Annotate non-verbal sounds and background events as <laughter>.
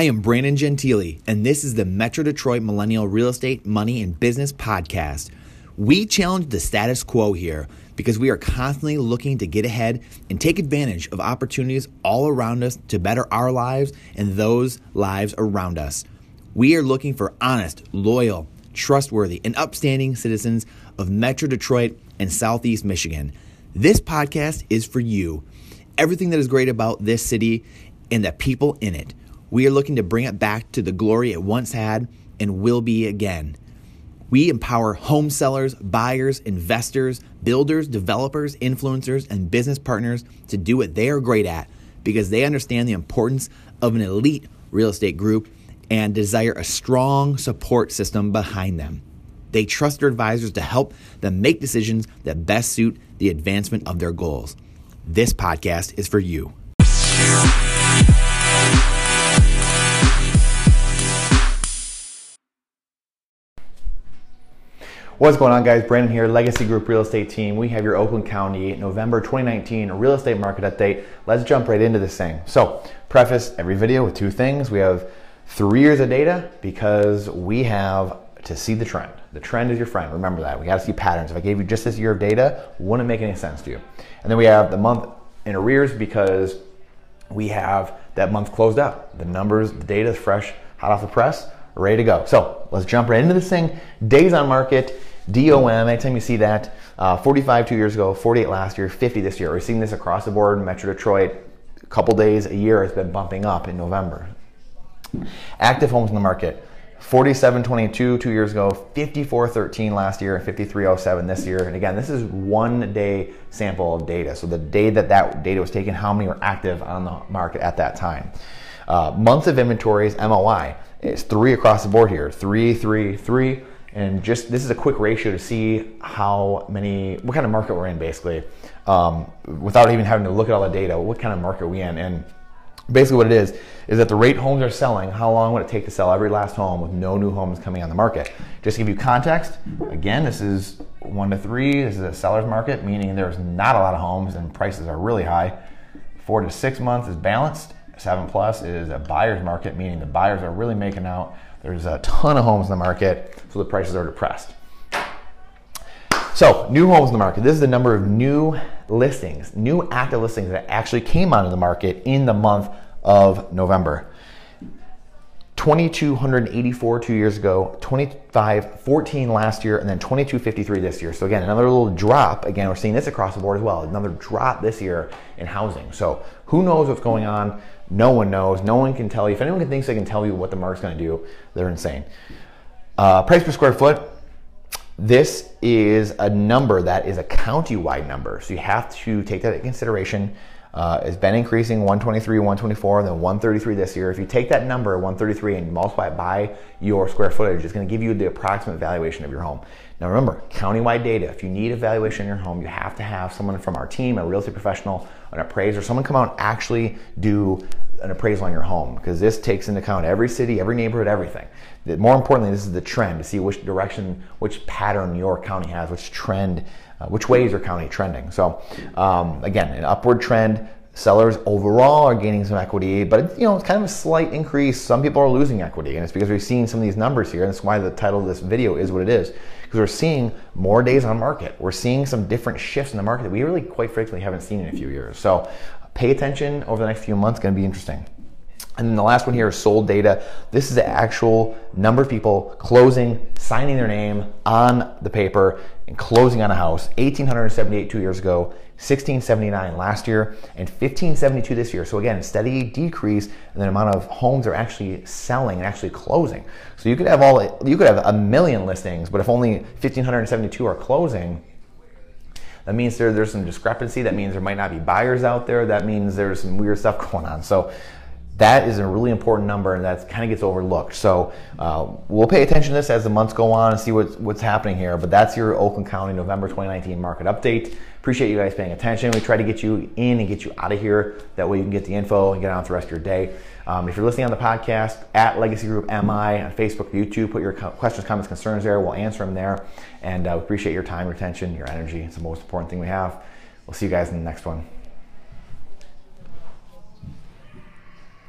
I am Brandon Gentili, and this is the Metro Detroit Millennial Real Estate, Money, and Business Podcast. We challenge the status quo here because we are constantly looking to get ahead and take advantage of opportunities all around us to better our lives and those lives around us. We are looking for honest, loyal, trustworthy, and upstanding citizens of Metro Detroit and Southeast Michigan. This podcast is for you. Everything that is great about this city and the people in it. We are looking to bring it back to the glory it once had and will be again. We empower home sellers, buyers, investors, builders, developers, influencers, and business partners to do what they are great at because they understand the importance of an elite real estate group and desire a strong support system behind them. They trust their advisors to help them make decisions that best suit the advancement of their goals. This podcast is for you. What's going on, guys? Brandon here, Legacy Group Real Estate Team. We have your Oakland County November 2019 real estate market update. Let's jump right into this thing. So, preface every video with two things. We have three years of data because we have to see the trend. The trend is your friend. Remember that. We got to see patterns. If I gave you just this year of data, wouldn't make any sense to you. And then we have the month in arrears because we have that month closed out. The numbers, the data is fresh, hot off the press, ready to go. So let's jump right into this thing. Days on market DOM, anytime you see that, uh, 45 two years ago, 48 last year, 50 this year. We're seeing this across the board in Metro Detroit. A couple days a year it's been bumping up in November. Active homes in the market, 4722 two years ago, 5413 last year, and 5307 this year. And again, this is one day sample of data. So the day that that data was taken, how many were active on the market at that time. Uh, months of inventories, MOI, is three across the board here. Three, three, three and just this is a quick ratio to see how many what kind of market we're in basically um, without even having to look at all the data what kind of market we in. And basically what it is is that the rate homes are selling how long would it take to sell every last home with no new homes coming on the market? Just to give you context again this is one to three this is a seller's market meaning there's not a lot of homes and prices are really high. Four to six months is balanced seven plus is a buyer's market meaning the buyers are really making out there's a ton of homes in the market, so the prices are depressed. So, new homes in the market. This is the number of new listings, new active listings that actually came onto the market in the month of November. 2284 two years ago, 2514 last year, and then 2253 this year. So again, another little drop. Again, we're seeing this across the board as well. Another drop this year in housing. So who knows what's going on? No one knows. No one can tell you. If anyone thinks they can tell you what the market's going to do, they're insane. Uh, price per square foot. This is a number that is a county-wide number, so you have to take that into consideration. Uh, it's been increasing 123, 124, and then 133 this year. If you take that number, 133, and multiply it by your square footage, it's going to give you the approximate valuation of your home. Now remember, countywide data. If you need a valuation in your home, you have to have someone from our team, a real estate professional, an appraiser, someone come out and actually do an appraisal on your home because this takes into account every city, every neighborhood, everything. More importantly, this is the trend to see which direction, which pattern your county has, which trend, uh, which way is your county trending. So um, again, an upward trend. Sellers overall are gaining some equity, but it's, you know it's kind of a slight increase. Some people are losing equity, and it's because we're seeing some of these numbers here, and that's why the title of this video is what it is because we're seeing more days on market. We're seeing some different shifts in the market that we really quite frankly haven't seen in a few years. So pay attention over the next few months, going to be interesting. And then the last one here is sold data. This is the actual number of people closing, signing their name on the paper, and closing on a house. 1,878 two years ago, 1,679 last year, and 1,572 this year. So again, steady decrease in the amount of homes are actually selling and actually closing. So you could have all you could have a million listings, but if only 1,572 are closing, that means there, there's some discrepancy. That means there might not be buyers out there. That means there's some weird stuff <laughs> going on. So that is a really important number and that kind of gets overlooked. So uh, we'll pay attention to this as the months go on and see what's, what's happening here. But that's your Oakland County November 2019 market update. Appreciate you guys paying attention. We try to get you in and get you out of here. That way you can get the info and get on with the rest of your day. Um, if you're listening on the podcast, at Legacy Group MI on Facebook, YouTube, put your questions, comments, concerns there. We'll answer them there. And uh, we appreciate your time, your attention, your energy. It's the most important thing we have. We'll see you guys in the next one.